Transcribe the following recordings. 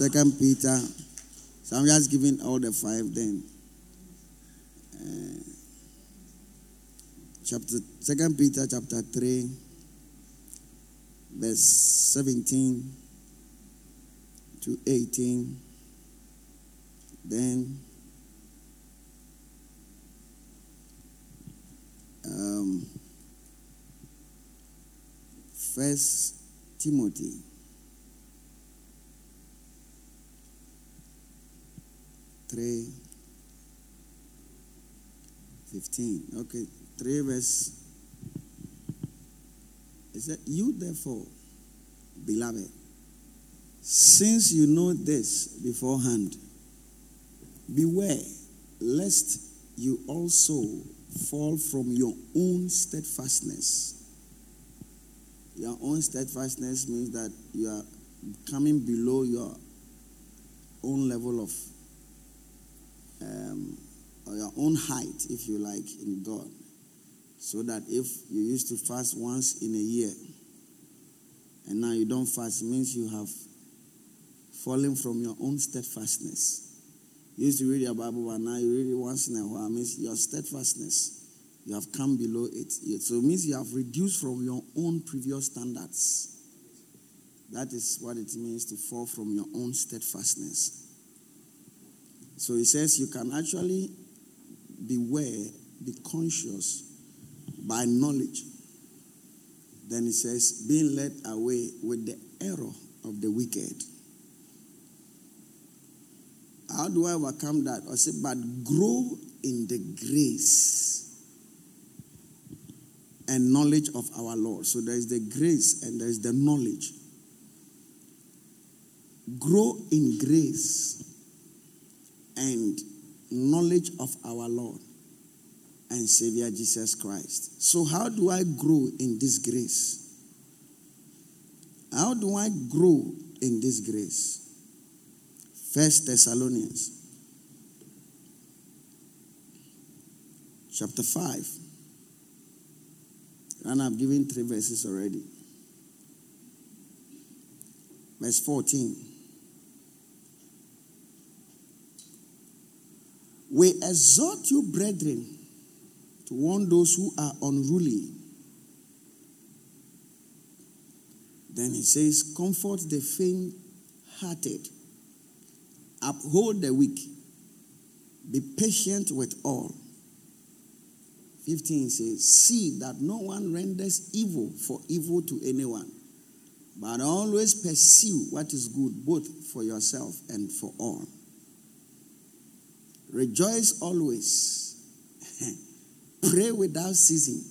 Second Peter. So I'm just giving all the five then. Uh, chapter Second Peter chapter three, verse seventeen to eighteen. Then um, First Timothy. Three fifteen. Okay, three verse. Is that you therefore, beloved, since you know this beforehand, beware lest you also fall from your own steadfastness. Your own steadfastness means that you are coming below your own level of, um, or your own height, if you like, in God. So that if you used to fast once in a year and now you don't fast, means you have fallen from your own steadfastness. You used to read your Bible, but now you read it once in a while. Means your steadfastness you have come below it. So it means you have reduced from your own previous standards. That is what it means to fall from your own steadfastness. So he says you can actually beware, be conscious by knowledge. Then he says, being led away with the error of the wicked. How do I overcome that? I say, but grow in the grace and knowledge of our Lord. So there is the grace and there is the knowledge. Grow in grace and knowledge of our Lord and Savior Jesus Christ. So, how do I grow in this grace? How do I grow in this grace? First Thessalonians chapter 5. And I've given three verses already. Verse 14. We exhort you, brethren, to warn those who are unruly. Then he says, Comfort the faint hearted, uphold the weak, be patient with all. 15 says, See that no one renders evil for evil to anyone, but always pursue what is good, both for yourself and for all. Rejoice always, pray without ceasing.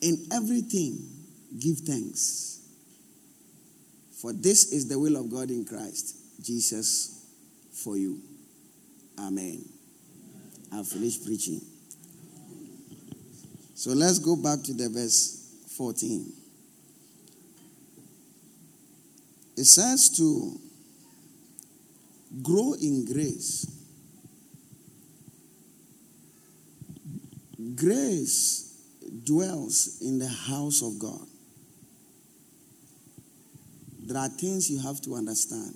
In everything, give thanks. For this is the will of God in Christ Jesus for you. Amen. I've finished preaching. So let's go back to the verse 14. It says to grow in grace. Grace dwells in the house of God. There are things you have to understand.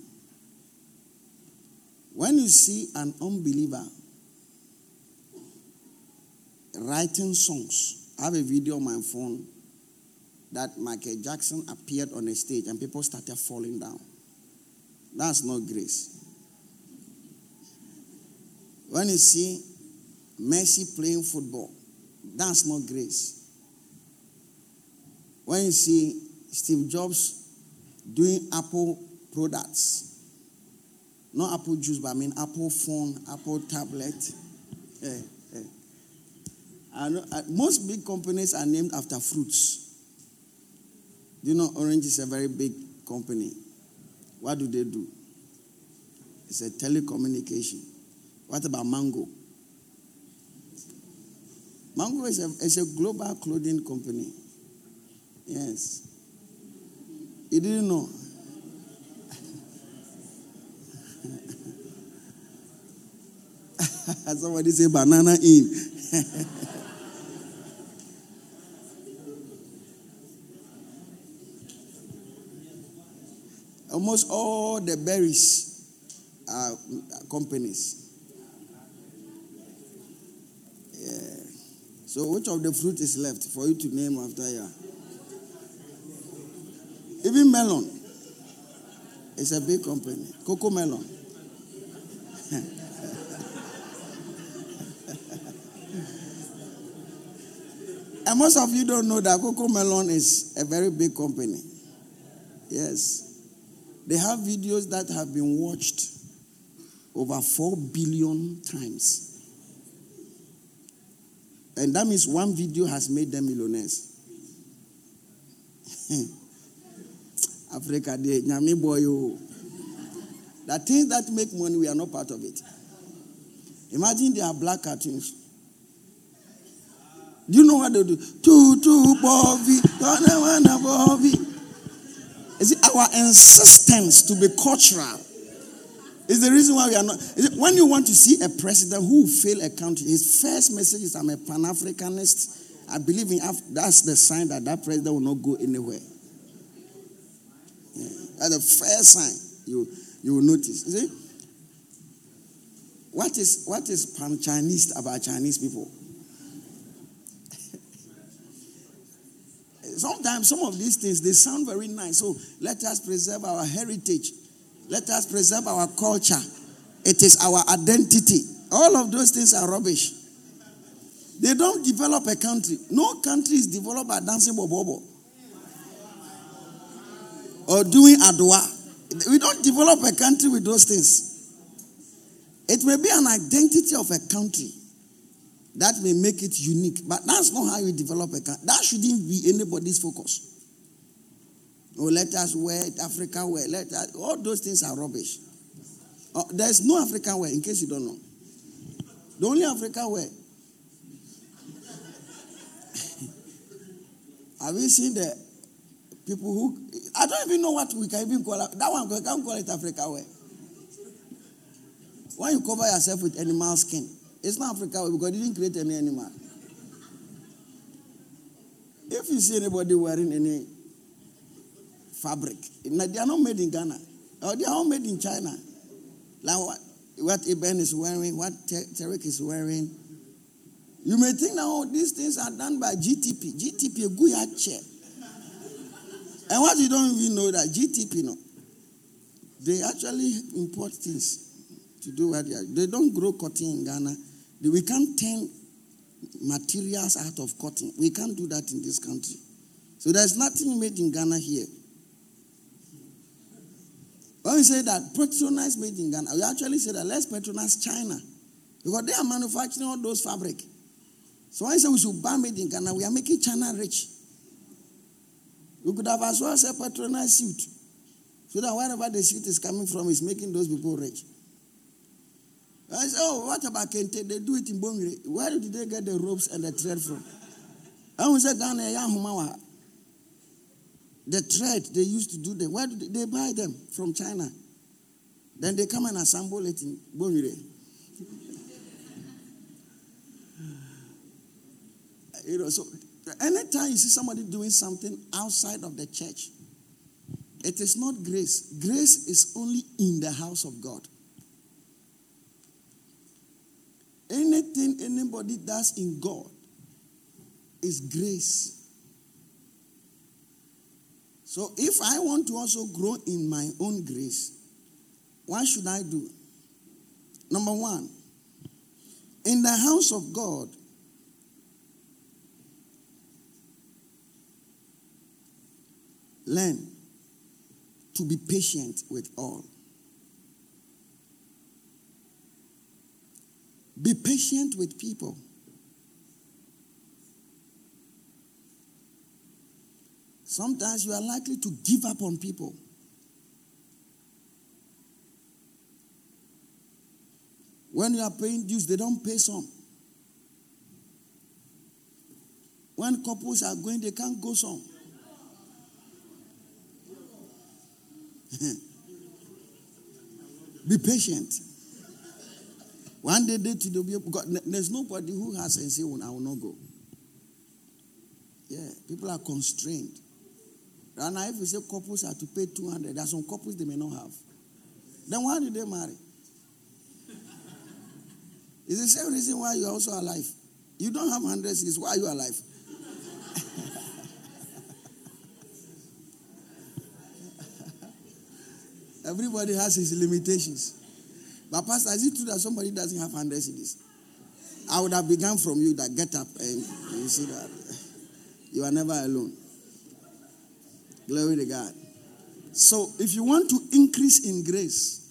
When you see an unbeliever writing songs. I have a video on my phone that Michael Jackson appeared on a stage and people started falling down. That's not grace. When you see Messi playing football, that's not grace. When you see Steve Jobs doing Apple products, not Apple juice, but I mean Apple phone, Apple tablet, eh, eh. know, I, most big companies are named after fruits. Do you know Orange is a very big company? What do they do? It's a telecommunication. What about Mango? Mango is a, is a global clothing company. Yes. You didn't know? Somebody say banana in. Almost all the berries are companies. So, which of the fruit is left for you to name after you? Even melon. It's a big company. CoComelon. and most of you don't know that CoComelon is a very big company. Yes. They have videos that have been watched over 4 billion times. And that means one video has made them millionaires. Africa, the Nyami boy. Oh. The things that make money, we are not part of it. Imagine they are black cartoons. Do you know what they do? Two, two, Bobby, Bobby. Is it our insistence to be cultural? Is the reason why we are not. When you want to see a president who fail a country, his first message is, I'm a Pan Africanist. I believe in Af- that's the sign that that president will not go anywhere. Yeah. That's the first sign you, you will notice. You see? What is, what is Pan Chinese about Chinese people? Sometimes some of these things they sound very nice. So let us preserve our heritage. Let us preserve our culture. It is our identity. All of those things are rubbish. They don't develop a country. No country is developed by dancing bobobo or doing adowa. We don't develop a country with those things. It may be an identity of a country that may make it unique, but that's not how you develop a country. That shouldn't be anybody's focus. Oh, let us wear it, African wear. Let us, all those things are rubbish. Oh, there's no African wear, in case you don't know. The only African wear. Have you seen the people who I don't even know what we can even call it. That one we can't call it African wear. When you cover yourself with animal skin, it's not Africa because you didn't create any animal. If you see anybody wearing any fabric. They are not made in Ghana. Or they are all made in China. Like what, what Eben is wearing, what Tarek is wearing. You may think now oh, these things are done by GTP. GTP, a good chair. And what you don't even know that GTP, no, they actually import things to do what they are. They don't grow cotton in Ghana. We can't turn materials out of cotton. We can't do that in this country. So there's nothing made in Ghana here. When we say that patronize made in Ghana, we actually say that let's patronize China because they are manufacturing all those fabric. So when I say we should ban made in Ghana, we are making China rich. We could have as well said patronize suit. So that wherever the suit is coming from is making those people rich. I say, oh, what about Kente? They do it in Bonwire. Where did they get the ropes and the thread from? I we say Ghana, the thread they used to do them, where do they, they buy them? From China. Then they come and assemble it in Bonwire. you know, so anytime you see somebody doing something outside of the church, it is not grace. Grace is only in the house of God. Anything anybody does in God is grace. So if I want to also grow in my own grace, what should I do? Number one, in the house of God, learn to be patient with all. Be patient with people. Sometimes you are likely to give up on people. When you are paying dues, they don't pay some. When couples are going, they can't go some. Be patient. One day, day to the there's nobody who has and say, oh, I will not go. Yeah, people are constrained. And now, if you say couples are to pay 200, there are some couples they may not have. Then why did they marry? It's the same reason why you're also alive. You don't have hundreds, it's why you're alive. Everybody has his limitations. But Pastor, is it true that somebody doesn't have hundreds in this? I would have begun from you that get up and you see that you are never alone. Glory to God. So, if you want to increase in grace,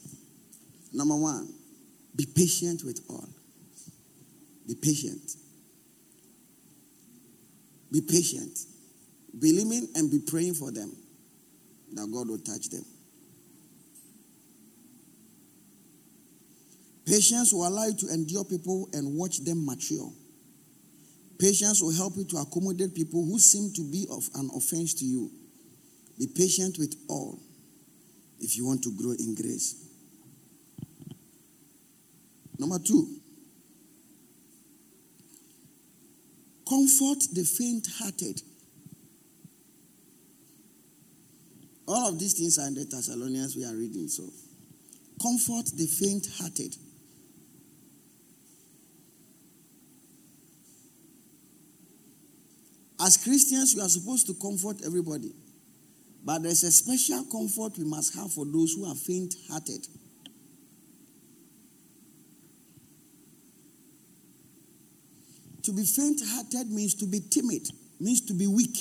number one, be patient with all. Be patient. Be patient. Believing and be praying for them that God will touch them. Patience will allow you to endure people and watch them mature. Patience will help you to accommodate people who seem to be of an offense to you. Be patient with all if you want to grow in grace. Number two, comfort the faint hearted. All of these things are in the Thessalonians we are reading. So, comfort the faint hearted. As Christians, we are supposed to comfort everybody. But there's a special comfort we must have for those who are faint hearted. To be faint hearted means to be timid, means to be weak.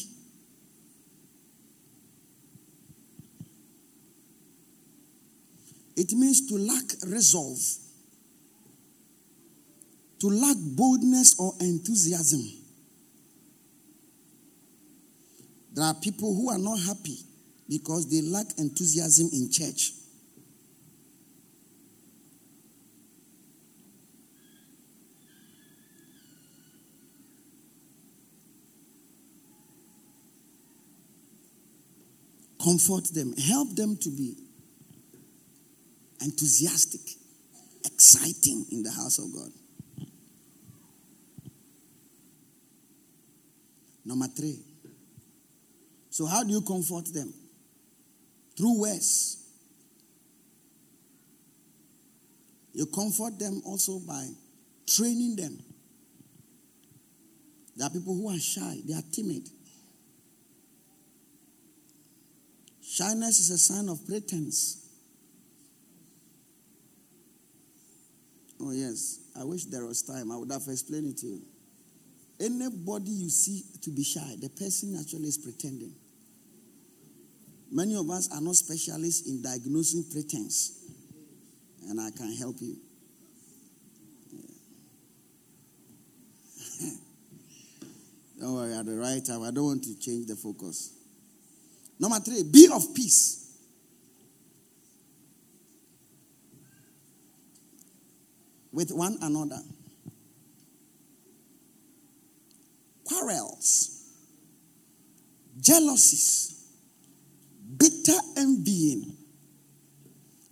It means to lack resolve, to lack boldness or enthusiasm. There are people who are not happy because they lack enthusiasm in church. Comfort them, help them to be enthusiastic, exciting in the house of God. Number three, so, how do you comfort them? Through words. You comfort them also by training them. There are people who are shy, they are timid. Shyness is a sign of pretense. Oh, yes. I wish there was time. I would have explained it to you. Anybody you see to be shy, the person actually is pretending. Many of us are not specialists in diagnosing pretense, and I can help you. Yeah. don't worry, at the right time, I don't want to change the focus. Number three, be of peace. With one another. Quarrels, jealousies, bitter envying.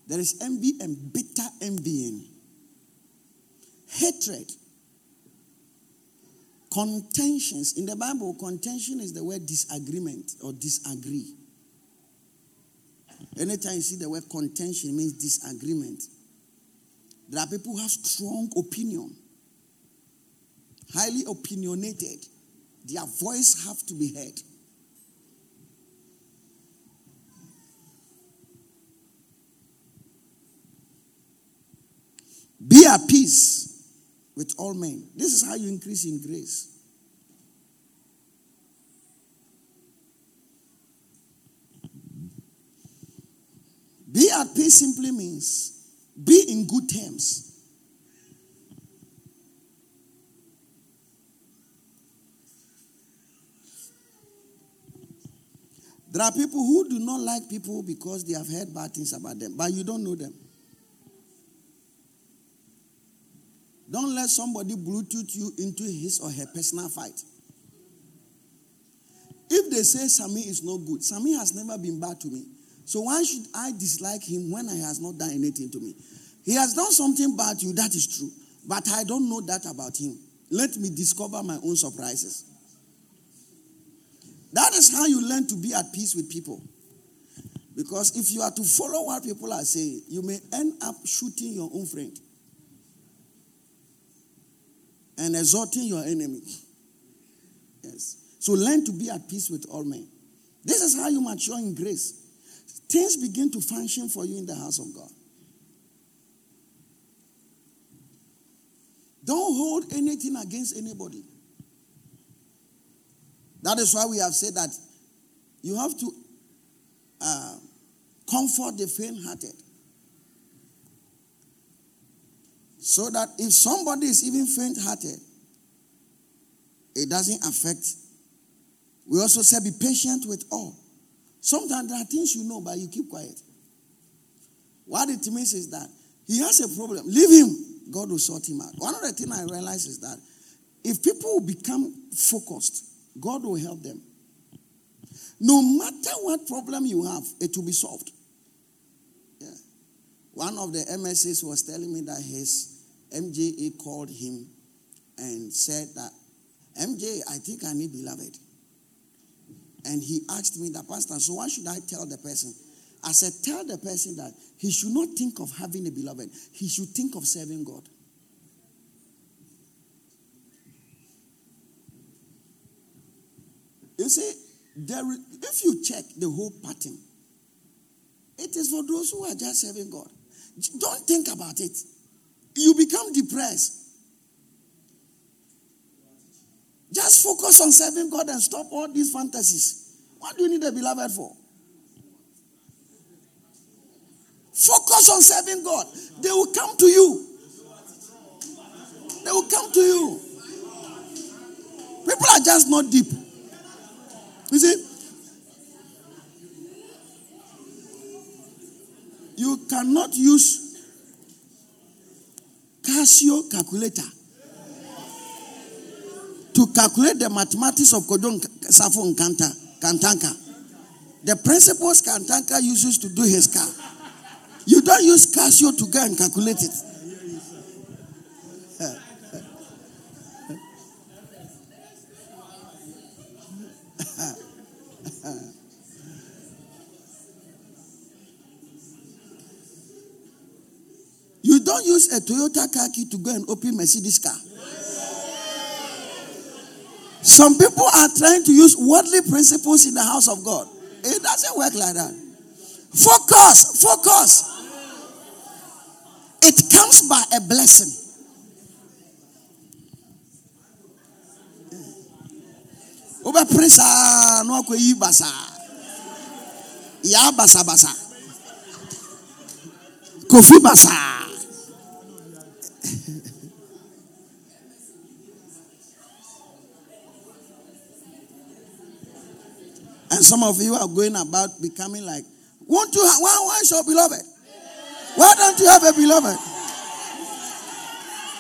There is envy and bitter envying. Hatred. Contentions. In the Bible, contention is the word disagreement or disagree. Anytime you see the word contention, means disagreement. There are people who have strong opinion, highly opinionated. Their voice have to be heard. Be at peace with all men. This is how you increase in grace. Be at peace simply means be in good terms. There are people who do not like people because they have heard bad things about them, but you don't know them. Don't let somebody Bluetooth you into his or her personal fight. If they say Sami is not good, Sami has never been bad to me. So why should I dislike him when he has not done anything to me? He has done something bad to you, that is true. But I don't know that about him. Let me discover my own surprises. That is how you learn to be at peace with people. Because if you are to follow what people are saying, you may end up shooting your own friend and exhorting your enemy. Yes. So learn to be at peace with all men. This is how you mature in grace. Things begin to function for you in the house of God. Don't hold anything against anybody. That is why we have said that you have to uh, comfort the faint hearted. So that if somebody is even faint hearted, it doesn't affect. We also say be patient with all. Sometimes there are things you know, but you keep quiet. What it means is that he has a problem. Leave him. God will sort him out. One of the things I realize is that if people become focused, God will help them. No matter what problem you have, it will be solved. Yeah. One of the MSAs was telling me that his MJA called him and said that, MJ, I think I need beloved. And he asked me the Pastor, so what should I tell the person? I said, tell the person that he should not think of having a beloved. He should think of serving God. You see, there, if you check the whole pattern, it is for those who are just serving God. Don't think about it. You become depressed. Just focus on serving God and stop all these fantasies. What do you need a beloved for? Focus on serving God. They will come to you. They will come to you. People are just not deep. You see, you cannot use Casio calculator to calculate the mathematics of Kojo Safo Nkanta, Kantanka. The principles Kantanka uses to do his car. You don't use Casio to go and calculate it. Don't use a Toyota car key to go and open Mercedes car. Some people are trying to use worldly principles in the house of God. It doesn't work like that. Focus, focus. It comes by a blessing. Oba presa ah, no akwayi basa. Ya basa basa. Kofi basa. Some of you are going about becoming like, won't you have, why, why is your beloved? Why don't you have a beloved?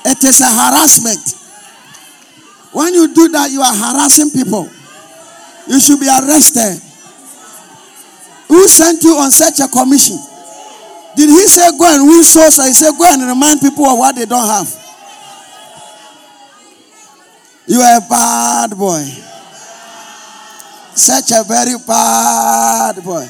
It is a harassment. When you do that, you are harassing people. You should be arrested. Who sent you on such a commission? Did he say go and win souls or he said go and remind people of what they don't have? You are a bad boy. Such a very bad boy.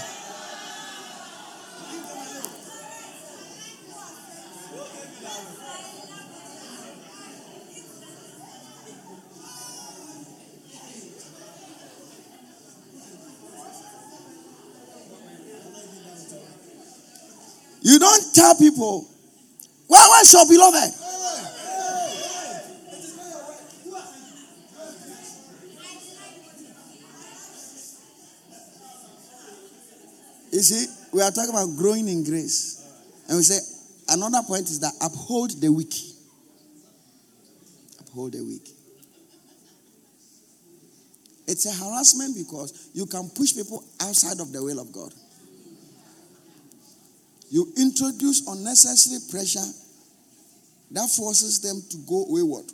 You don't tell people, where was your beloved? You see, we are talking about growing in grace. And we say, another point is that uphold the weak. Uphold the weak. It's a harassment because you can push people outside of the will of God. You introduce unnecessary pressure that forces them to go wayward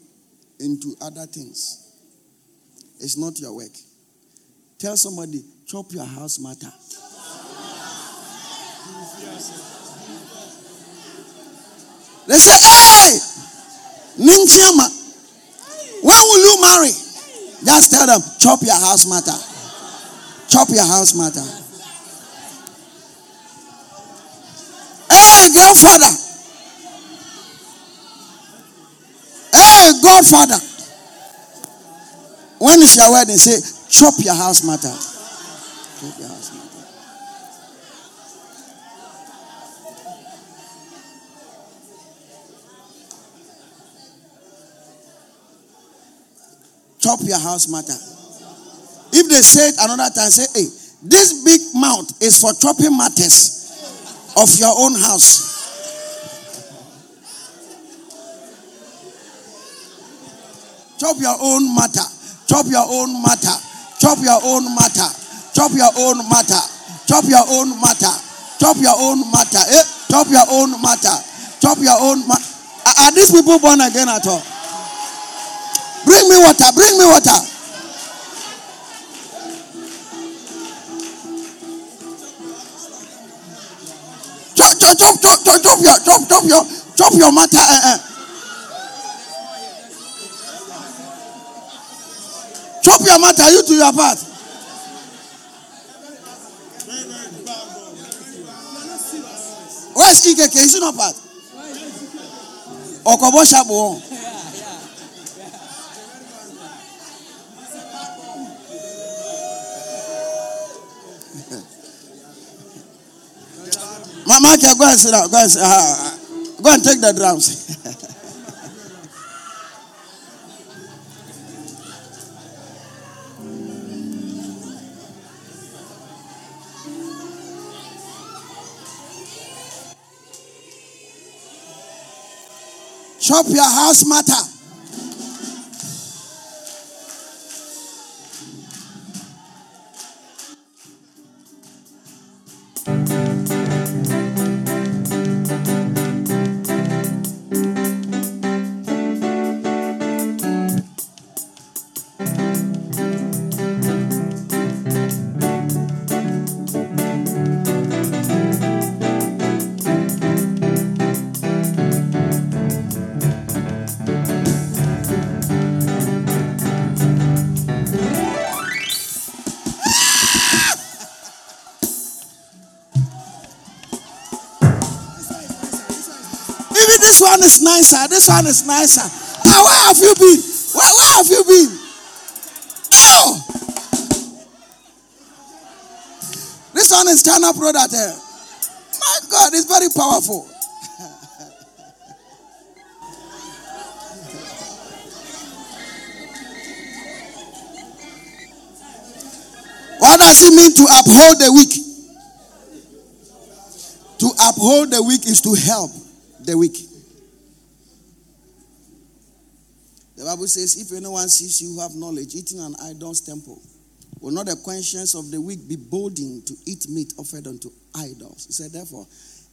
into other things. It's not your work. Tell somebody, chop your house matter. They say, hey, Nintiama, uh, when will you marry? Just tell them, chop your house matter. Chop your house matter. Hey, grandfather. Hey, Godfather. When is your wedding? Say, chop your house matter. Chop your house matter. Chop your house matter. If they say it another time, say, hey, this big mouth is for chopping matters of your own house. Chop your own matter. Chop your own matter. Chop your own matter. Chop your own matter. Chop your own matter. Chop your own matter. Eh? Chop your own matter. Chop your own matter. Are these people born again at all? Bring me water. Bring me water. Chop, chop, chop, chop, chop, chop your, chop, chop your, chop your matter. Uh, uh. Chop your matter. You do your part. Where's Ikeke? Is he not part? Okobo Shabu. Mama, go and sit down. Go and, uh, go and take the drums. Chop your house matter. Is nicer. This one is nicer. Now, where have you been? Where, where have you been? Oh! This one is China product. Eh? My God, it's very powerful. what does it mean to uphold the weak? To uphold the weak is to help the weak. The Bible says, If anyone sees you who have knowledge eating an idol's temple, will not the conscience of the weak be boldened to eat meat offered unto idols? He said, Therefore,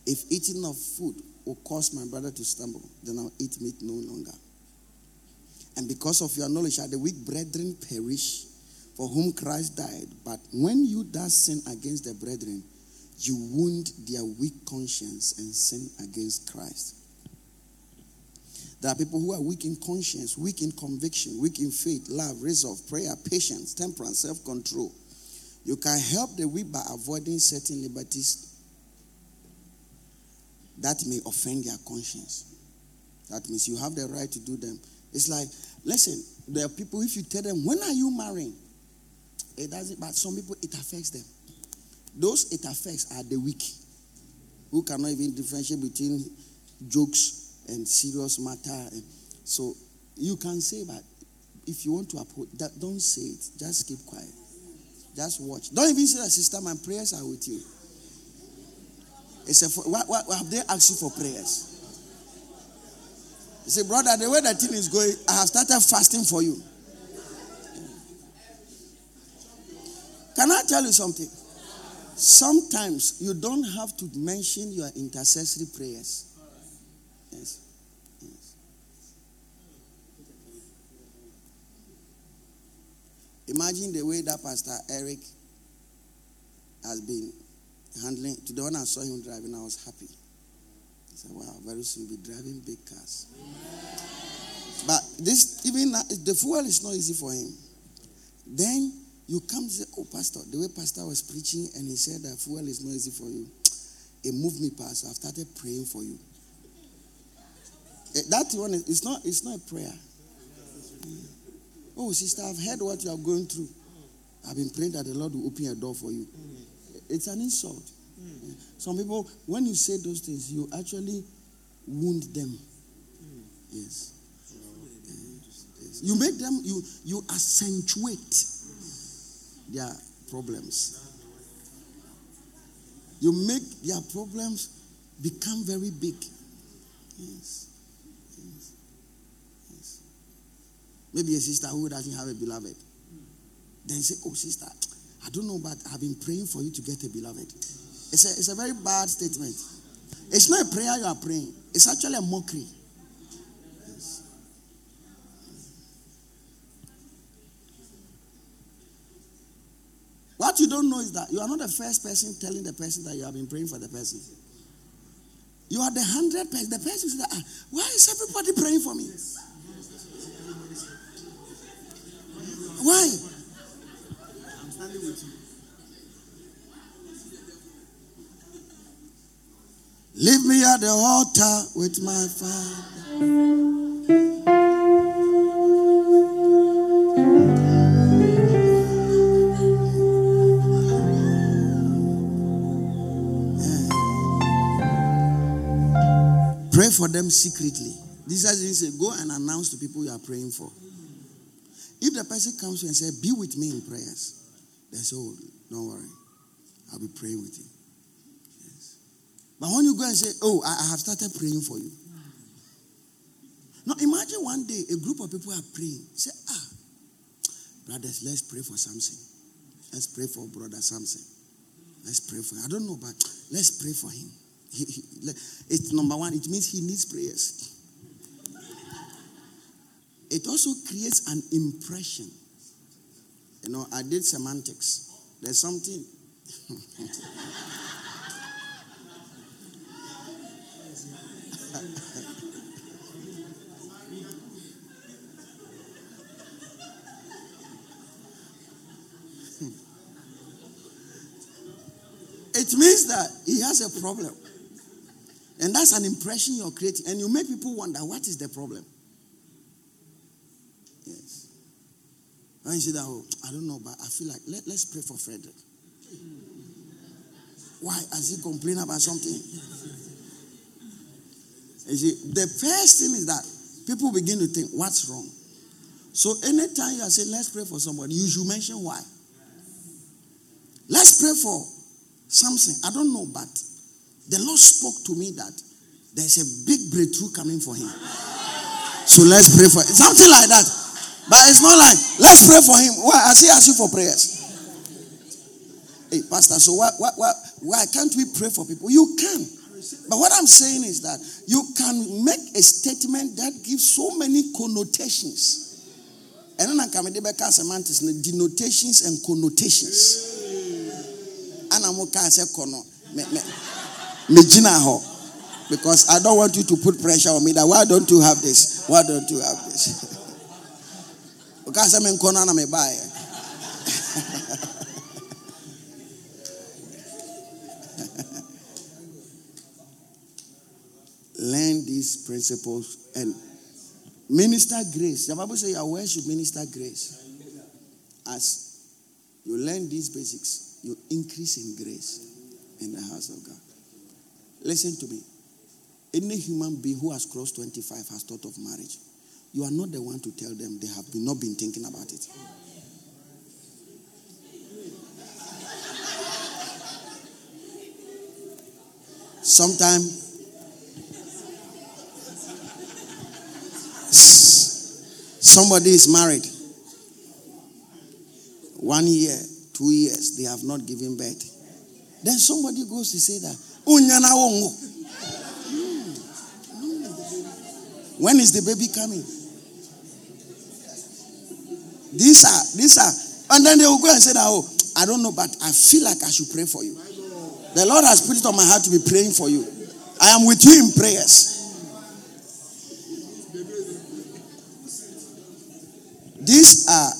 if eating of food will cause my brother to stumble, then I'll eat meat no longer. And because of your knowledge, shall the weak brethren perish for whom Christ died. But when you thus sin against the brethren, you wound their weak conscience and sin against Christ. There are people who are weak in conscience, weak in conviction, weak in faith, love, resolve, prayer, patience, temperance, self control. You can help the weak by avoiding certain liberties that may offend their conscience. That means you have the right to do them. It's like, listen, there are people, if you tell them, when are you marrying? It doesn't, but some people, it affects them. Those it affects are the weak, who cannot even differentiate between jokes and serious matter. And so you can say that if you want to uphold that, don't say it. Just keep quiet. Just watch. Don't even say that, sister, my prayers are with you. It's a, what, what, have they asked you for prayers? You say, brother, the way that thing is going, I have started fasting for you. Can I tell you something? Sometimes you don't have to mention your intercessory prayers. Yes. yes. Imagine the way that Pastor Eric has been handling. To the one I saw him driving, I was happy. I said, wow, very soon be driving big cars. But this, even the fuel is not easy for him. Then you come say, oh, Pastor, the way Pastor was preaching and he said that fuel is not easy for you, it moved me past. So I've started praying for you. Eh, that one is it's not it's not a prayer. Oh, sister, I've heard what you are going through. I've been praying that the Lord will open a door for you. It's an insult. Some people, when you say those things, you actually wound them. Yes. yes. You make them, you you accentuate their problems. You make their problems become very big. Yes. Yes. Maybe a sister who doesn't have a beloved. Then say, Oh, sister, I don't know, but I've been praying for you to get a beloved. It's a, it's a very bad statement. It's not a prayer you are praying, it's actually a mockery. What you don't know is that you are not the first person telling the person that you have been praying for the person. You are the hundred person. The person says, ah, "Why is everybody praying for me? Why?" I'm standing with you. Leave me at the altar with my father. Eh. Pray for them secretly. This is say, go and announce to people you are praying for. If the person comes to you and says, Be with me in prayers, they say, Oh, don't worry. I'll be praying with you. Yes. But when you go and say, Oh, I have started praying for you. Now imagine one day a group of people are praying. Say, Ah, brothers, let's pray for something. Let's pray for brother something. Let's pray for him. I don't know, but let's pray for him. He, he, it's number one, it means he needs prayers. It also creates an impression. You know, I did semantics. There's something. it means that he has a problem. And that's an impression you're creating. And you make people wonder what is the problem? And you say that, oh, I don't know, but I feel like let, let's pray for Frederick. Why? Has he complained about something? You see, the first thing is that people begin to think, what's wrong? So anytime you are saying, let's pray for somebody, you should mention why. Let's pray for something. I don't know, but the Lord spoke to me that there's a big breakthrough coming for him. So let's pray for it. Something like that. But it's not like, let's pray for him. Why? I say ask you for prayers. Hey, Pastor, so why, why, why, why can't we pray for people? You can. But what I'm saying is that you can make a statement that gives so many connotations. And then I come with the semantics, denotations and connotations. And I'm okay, Because I don't want you to put pressure on me that why don't you have this? Why don't you have this? Because I'm in Konana me buy. Learn these principles and minister grace. The Bible says, Where should minister grace? As you learn these basics, you increase in grace in the house of God. Listen to me. Any human being who has crossed 25 has thought of marriage. You are not the one to tell them they have not been thinking about it. Sometimes somebody is married one year, two years, they have not given birth. Then somebody goes to say that, Unyana wongo. Hmm. When is the baby coming? These are, these are, and then they will go and say that, oh, I don't know, but I feel like I should pray for you. The Lord has put it on my heart to be praying for you. I am with you in prayers. These are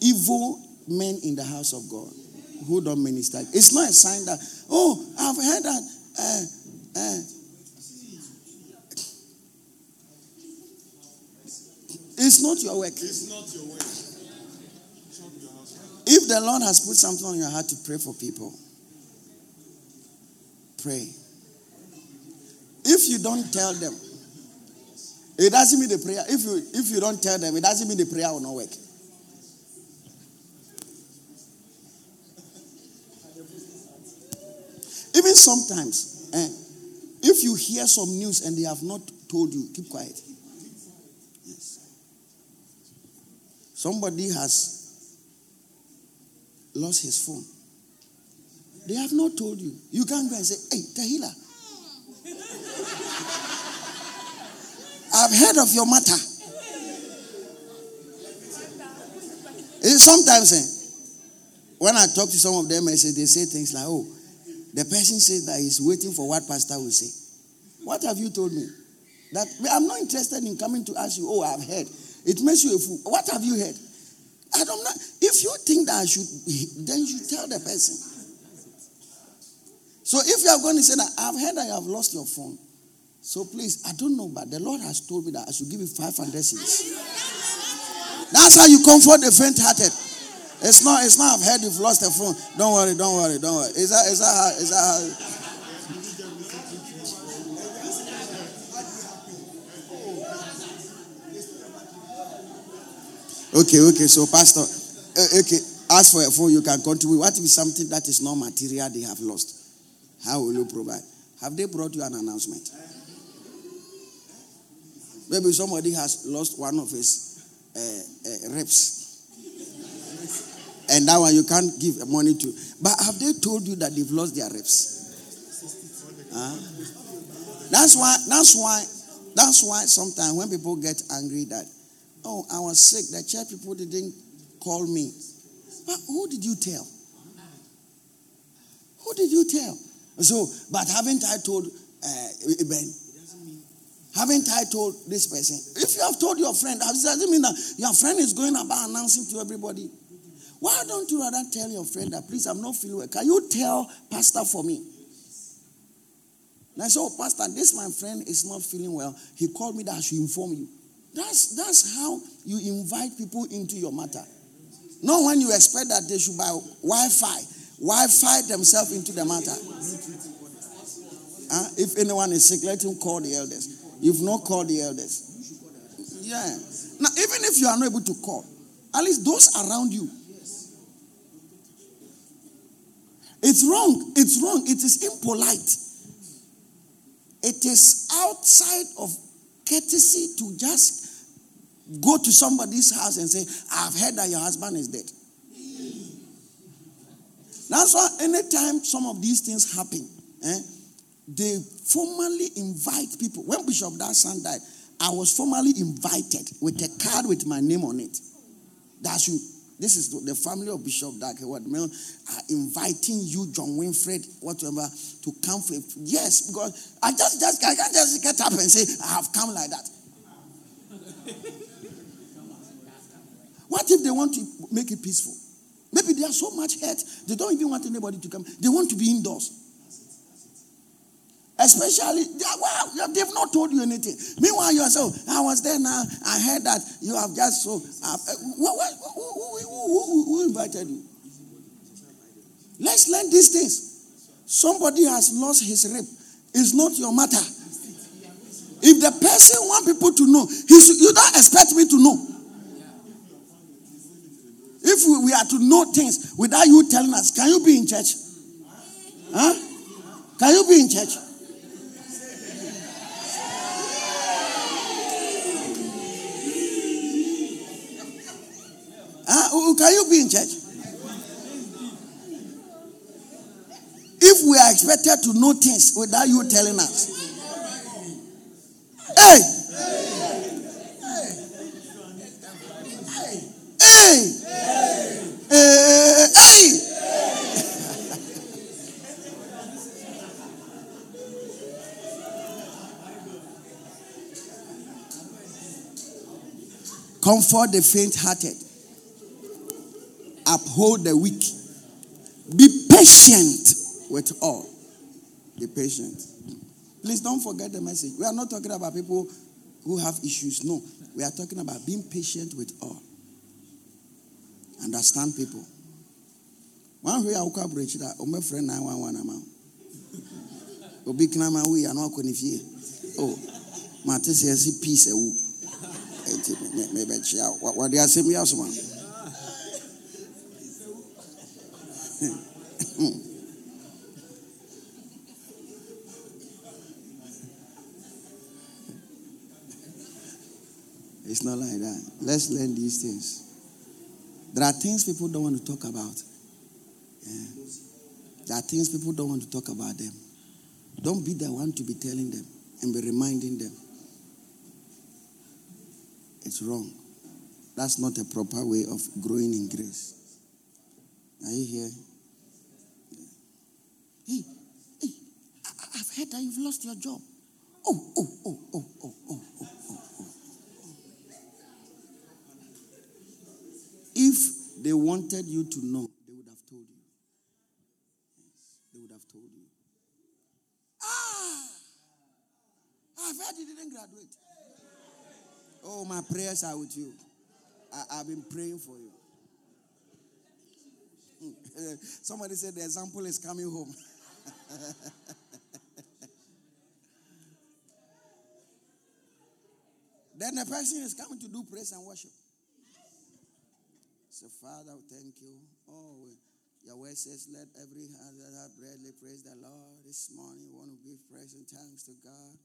evil men in the house of God who don't minister. It's not a sign that, oh, I've heard that. Uh, uh, it's not your work. It's not your work. If the Lord has put something on your heart to pray for people, pray. If you don't tell them, it doesn't mean the prayer. If you if you don't tell them, it doesn't mean the prayer will not work. Even sometimes, eh, if you hear some news and they have not told you, keep quiet. Yes. Somebody has lost his phone. They have not told you. You can't go and say, hey, Tahila, I've heard of your matter. Eh, sometimes, eh, when I talk to some of them, I say, they say things like, oh, the person says that he's waiting for what pastor will say. What have you told me? That I'm not interested in coming to ask you, oh, I've heard. It makes you a fool. What have you heard? I don't know. If you think that I should, then you tell the person. So if you are going to say that I've heard that you have lost your phone, so please, I don't know, but the Lord has told me that I should give you 500 cedis. That's how you comfort the faint-hearted. It's not. It's not. I've heard you've lost the phone. Don't worry. Don't worry. Don't worry. Is that? Is that? How, is that? How, Okay, okay. So, Pastor, uh, okay. As for a phone, you can contribute. What if something that is not material they have lost? How will you provide? Have they brought you an announcement? Maybe somebody has lost one of his uh, uh, reps and that one you can't give money to. But have they told you that they've lost their reps? Huh? That's why. That's why. That's why sometimes when people get angry that, oh, I was sick, the church people didn't call me. But who did you tell? Who did you tell? So, but haven't I told uh, Ben? Haven't I told this person? If you have told your friend, doesn't mean that your friend is going about announcing to everybody. Why don't you rather tell your friend that, please, I'm not feeling well? Can you tell Pastor for me? And I said, Oh, Pastor, this my friend is not feeling well. He called me that I should inform you. That's, that's how you invite people into your matter. Not when you expect that they should buy Wi Fi, Wi Fi themselves into the matter. Uh, if anyone is sick, let him call the elders. You've not called the elders. Yeah. Now, even if you are not able to call, at least those around you It's wrong. It's wrong. It is impolite. It is outside of courtesy to just go to somebody's house and say, I've heard that your husband is dead. That's why anytime some of these things happen, eh, they formally invite people. When Bishop son died, I was formally invited with a card with my name on it. That should this is the family of Bishop Dag Heward-Mills are inviting you, John Winfred, whatever, to come for yes, because I just just I can't just get up and say I have come like that. what if they want to make it peaceful? Maybe they are so much hurt, they don't even want anybody to come. They want to be indoors. Especially, well, they've not told you anything. Meanwhile, you are so, I was there now, I heard that you have just so. Uh, who, who, who, who invited you? Let's learn these things. Somebody has lost his rib. It's not your matter. If the person want people to know, he should, you don't expect me to know. If we, we are to know things without you telling us, can you be in church? Huh? Can you be in church? can you be in church? If we are expected to know things without you telling us. Hey! Hey! Hey! Hey! hey. hey. Comfort the faint hearted Uphold the weak. Be patient with all. Be patient. Please don't forget the message. We are not talking about people who have issues. No. We are talking about being patient with all. Understand people. One way I up rich that my friend 911 amount. Obi kana ma we not going to Oh, Mate says peace a enti mebɛkyia wɔde asɛm yi asoma It's not like that. Let's learn these things. There are things people don't want to talk about. Yeah. There are things people don't want to talk about them. Don't be the one to be telling them and be reminding them. It's wrong. That's not a proper way of growing in grace. Are you here? Hey, hey, I've heard that you've lost your job. Oh, oh, oh, oh, oh, oh, oh, oh, oh. If they wanted you to know, they would have told you. They would have told you. Ah, I've heard you didn't graduate. Oh, my prayers are with you. I, have been praying for you. Somebody said the example is coming home. then the person is coming to do praise and worship. So, Father, thank you. Oh, your word says, let every hand that have bread praise the Lord. This morning, we want to give praise and thanks to God.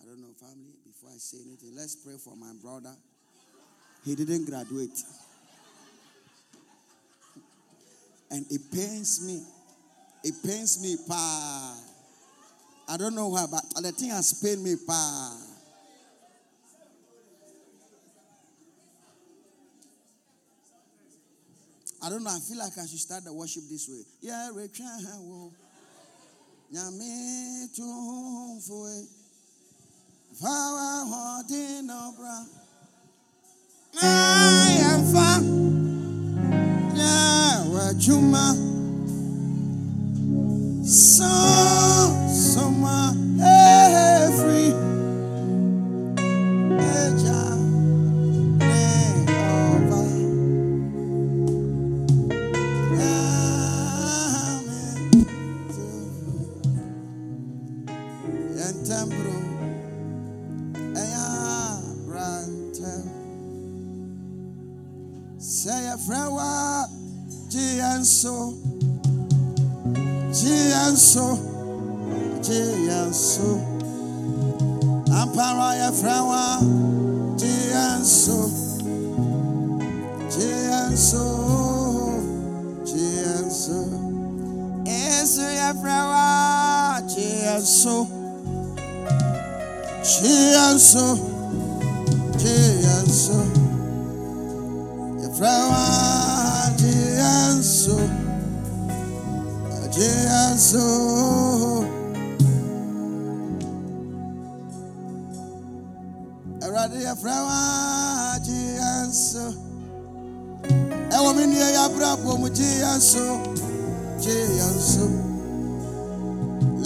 I don't know, family, before I say anything, let's pray for my brother. He didn't graduate. And it pains me. It pains me, pa. I don't know why, but the thing has pained me, pa. I don't know. I feel like I should start the worship this way. Yeah, Nyame tumfo Power holding obra. I am far. Yeah, what so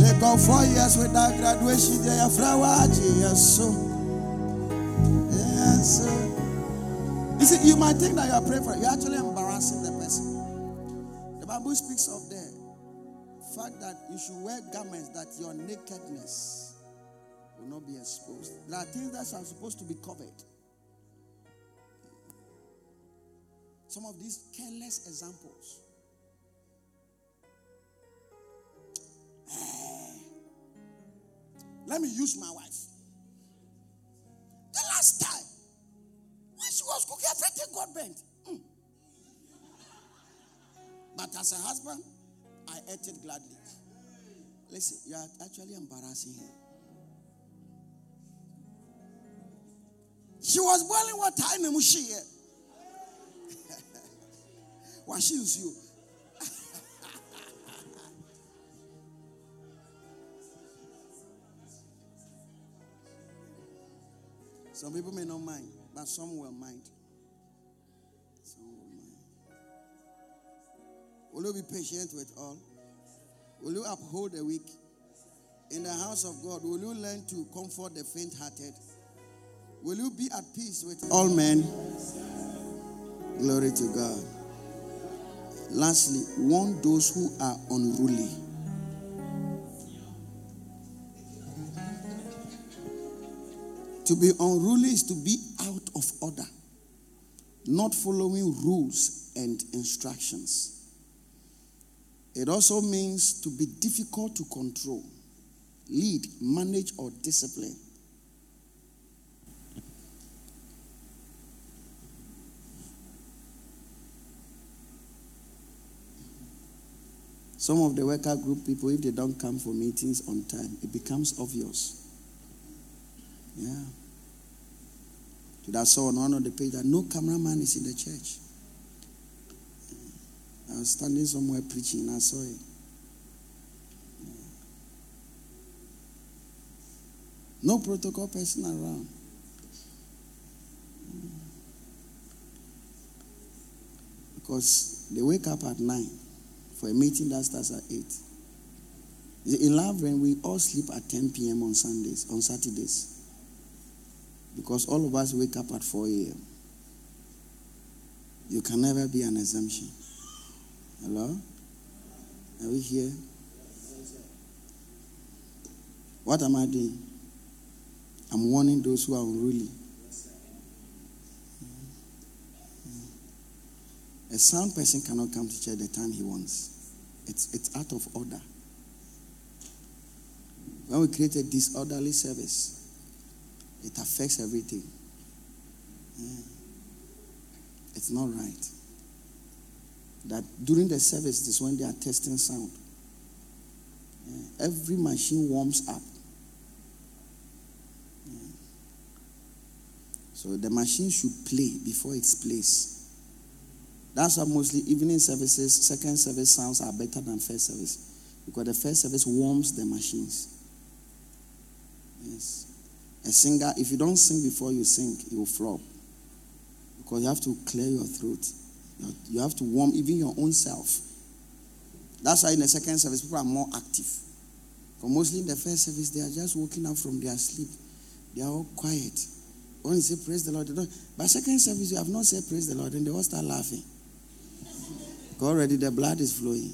They go four years without graduation, they are flower, yes, so. Yes, sir. You see, you might think that you are praying for, you're actually embarrassing the person. The Bible speaks of the fact that you should wear garments that your nakedness will not be exposed. There are things that are supposed to be covered. Some of these careless examples. Let me use my wife. The last time, when she was cooking, everything got bent. Mm. But as a husband, I ate it gladly. Listen, you are actually embarrassing her. She was boiling water in the mushi. Why she use you? Some people may not mind, but some will mind. Some will mind. Will you be patient with all? Will you uphold the weak? In the house of God, will you learn to comfort the faint hearted? Will you be at peace with all men? Glory to God. Lastly, warn those who are unruly. To be unruly is to be out of order, not following rules and instructions. It also means to be difficult to control, lead, manage, or discipline. Some of the worker group people, if they don't come for meetings on time, it becomes obvious. Yeah. Did I saw on one of the page that no cameraman is in the church. I was standing somewhere preaching and I saw it. No protocol person around. Because they wake up at 9 for a meeting that starts at 8. In when we all sleep at 10 p.m. on Sundays, on Saturdays. Because all of us wake up at 4 a.m. You can never be an exemption. Hello? Are we here? What am I doing? I'm warning those who are unruly. A sound person cannot come to church the time he wants. It's, it's out of order. When we create a disorderly service, it affects everything. Yeah. It's not right that during the service is when they are testing sound. Yeah. Every machine warms up. So the machine should play before it plays. That's why mostly evening services, second service sounds are better than first service. Because the first service warms the machines. Yes. A singer, if you don't sing before you sing, you will flop. Because you have to clear your throat. You have to warm even your own self. That's why in the second service, people are more active. But mostly in the first service, they are just waking up from their sleep. They are all quiet. When you say praise the Lord, they don't. Second service, you have not said praise the Lord, and they all start laughing. already the blood is flowing.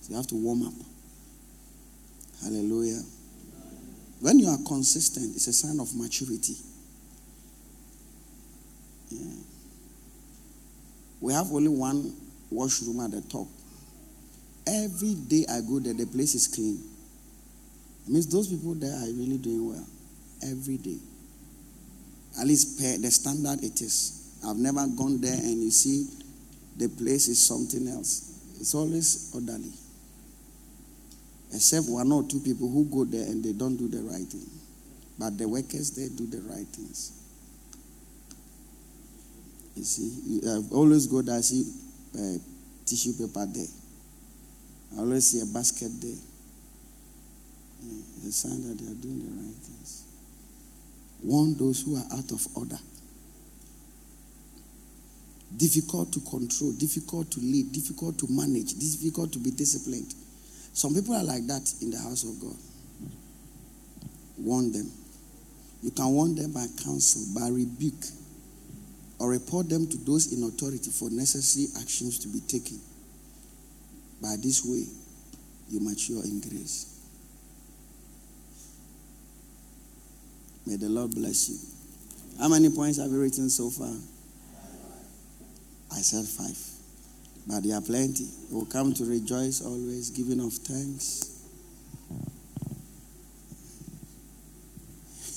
So you have to warm up. Hallelujah. When you are consistent, it's a sign of maturity. Yeah. We have only one washroom at the top. Every day I go there, the place is clean. It means those people there are really doing well. Every day. At least per the standard it is. I've never gone there and you see the place is something else. It's always orderly. Except one or two people who go there and they don't do the right thing. But the workers, they do the right things. You see, I always go there, I see uh, tissue paper there. I always see a basket there. Yeah, it's a sign that they are doing the right things. Warn those who are out of order. Difficult to control, difficult to lead, difficult to manage, difficult to be disciplined. Some people are like that in the house of God. Warn them. You can warn them by counsel, by rebuke or report them to those in authority for necessary actions to be taken. By this way, you mature in grace. May the Lord bless you. How many points have you written so far? I said five. But there are plenty. who come to rejoice always, giving of thanks.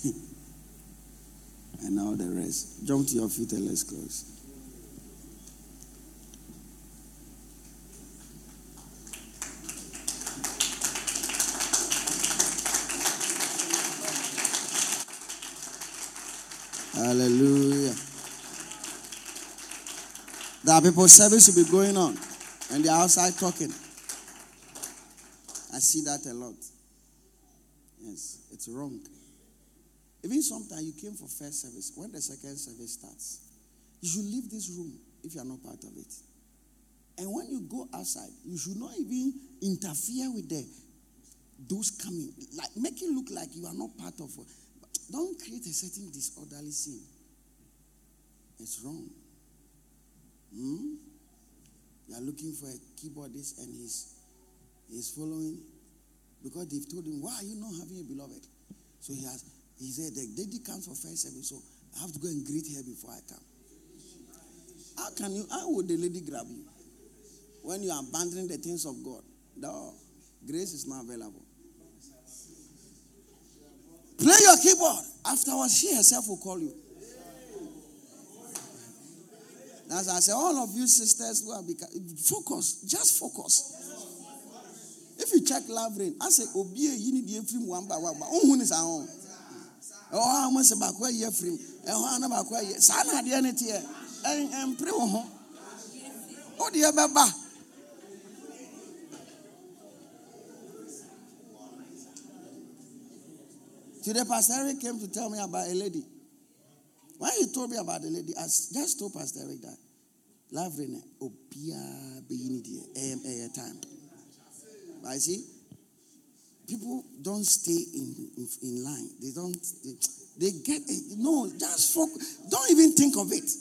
and all the rest. Jump to your feet and let's close. Hallelujah. There are people service will be going on and they're outside talking. I see that a lot. Yes, it's wrong. Even sometimes you came for first service. When the second service starts, you should leave this room if you are not part of it. And when you go outside, you should not even interfere with the those coming. Like make it look like you are not part of it. Don't create a certain disorderly scene. It's wrong. Hmm? You are looking for a keyboardist and he's he's following because they've told him, Why are you not having a beloved? So he has he said the lady comes for first service, so I have to go and greet her before I come. How can you how would the lady grab you? When you are abandoning the things of God. No, grace is not available. Play your keyboard. Afterwards, she herself will call you. As I say, all of you sisters who are become, focus, just focus. If you check love rain, I say, Obie, eh, you need to film one by one. Oh, who is our own? Oh, I must about where you're from. Eh, oh, I know about where you're. Sana, the energy, and eh, pray. Oh, dear, Baba. Today, Pastor Eric came to tell me about a lady. When he told me about the lady, I just told Pastor Eric that love rene opia beyini a eh, eh, eh, time. But I see, people don't stay in, in, in line. They don't. They, they get no. Just focus. Don't even think of it.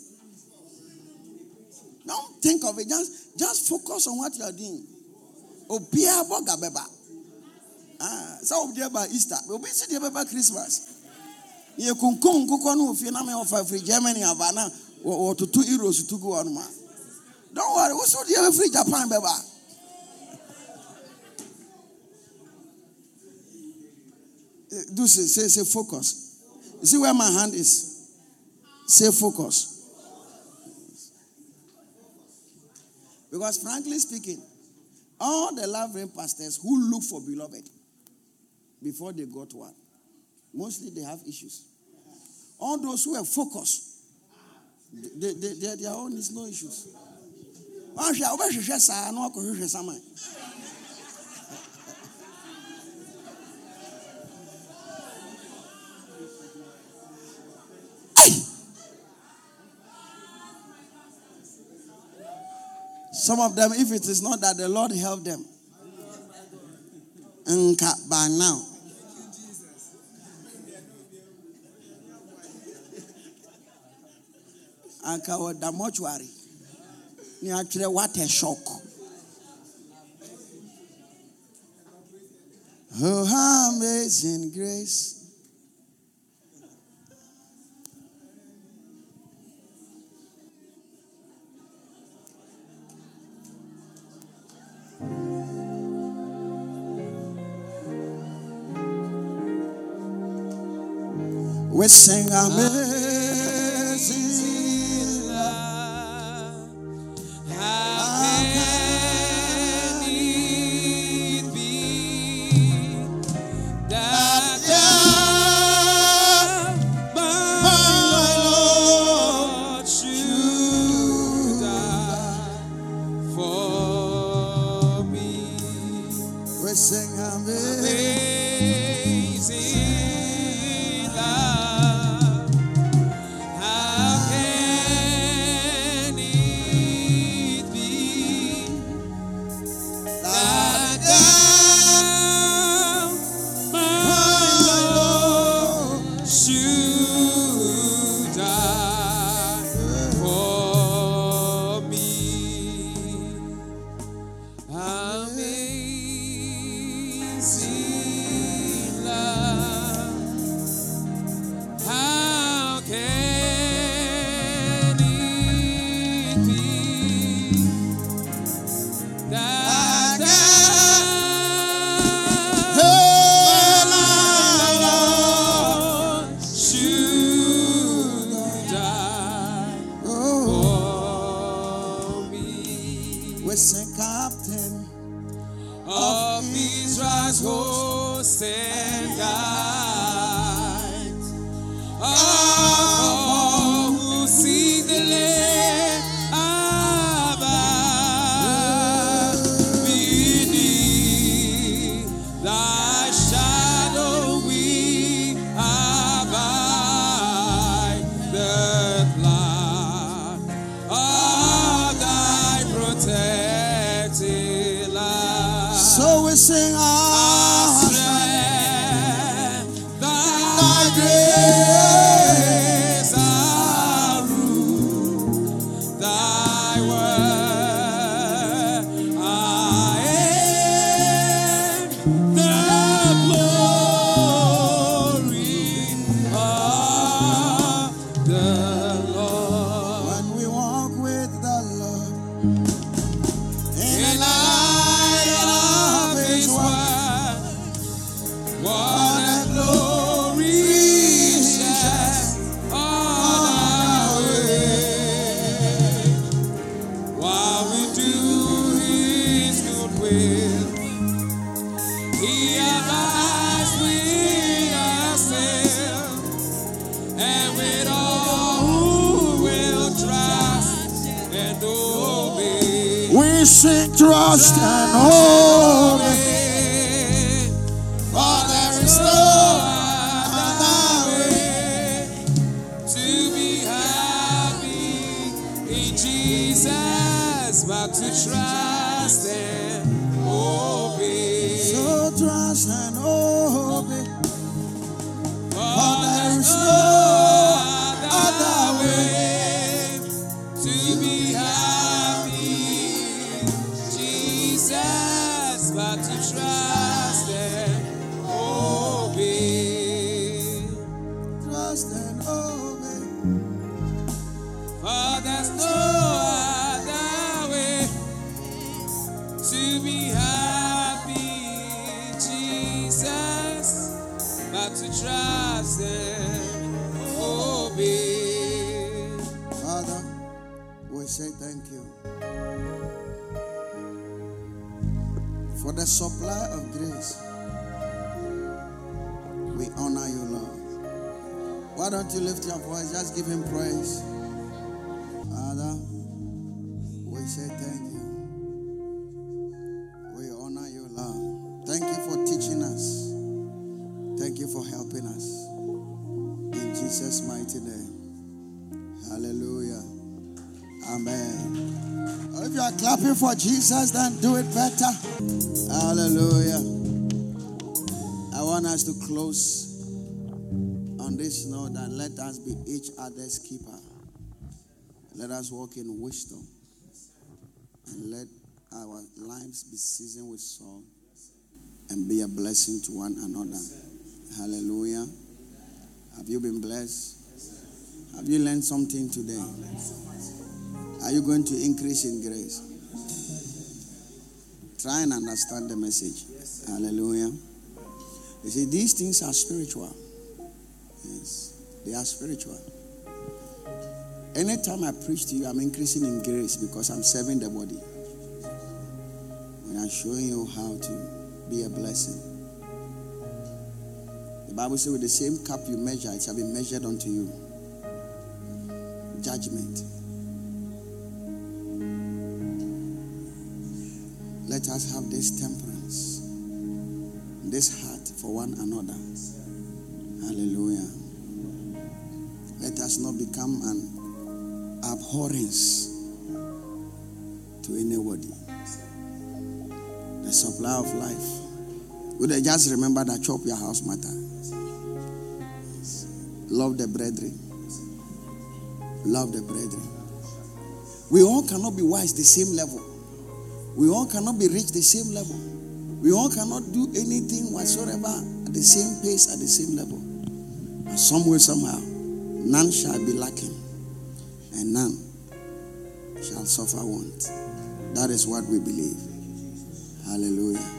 Don't think of it. Just just focus on what you are doing. Opia boga beba. Ah, so obi by Easter. Obi see the Christmas yɛ kunkun nkokɔ no ofie na mɛwɔfa firi germany aba na wɔtoto euros to go on ma. Don't worry wosɛ wode yɛbɛfiri japan bɛba. Eh, do say, say say focus. You see where my hand is? Say focus. Because frankly speaking all the loving pastors who look for beloved before they got one mostly they have issues. All those who are focused, they, they, they, their own is no issues. Ah, Some of them, if it is not that the Lord help them, by now, anka wɔda mɔtuare ne atwerɛ what a shock oh amazing grace We sing amazing. Sing, trust and hope. For there is no other way to be happy in Jesus, but to trust and clapping for Jesus, then do it better. Hallelujah. I want us to close on this note that let us be each other's keeper. Let us walk in wisdom. And let our lives be seasoned with song and be a blessing to one another. Hallelujah. Have you been blessed? Have you learned something today? Are you going to increase in grace? Try and understand the message. Hallelujah. You see, these things are spiritual. Yes, they are spiritual. Anytime I preach to you, I'm increasing in grace because I'm serving the body. And I'm showing you how to be a blessing. The Bible says, with the same cup you measure, it shall be measured unto you. Judgment. Let us have this temperance, this heart for one another. Hallelujah. Let us not become an abhorrence to anybody. The supply of life. Would I just remember that chop your house matter? Love the brethren. Love the brethren. We all cannot be wise the same level. We all cannot be reached the same level. We all cannot do anything whatsoever at the same pace, at the same level. But some way, somehow, none shall be lacking, and none shall suffer want. That is what we believe. Hallelujah.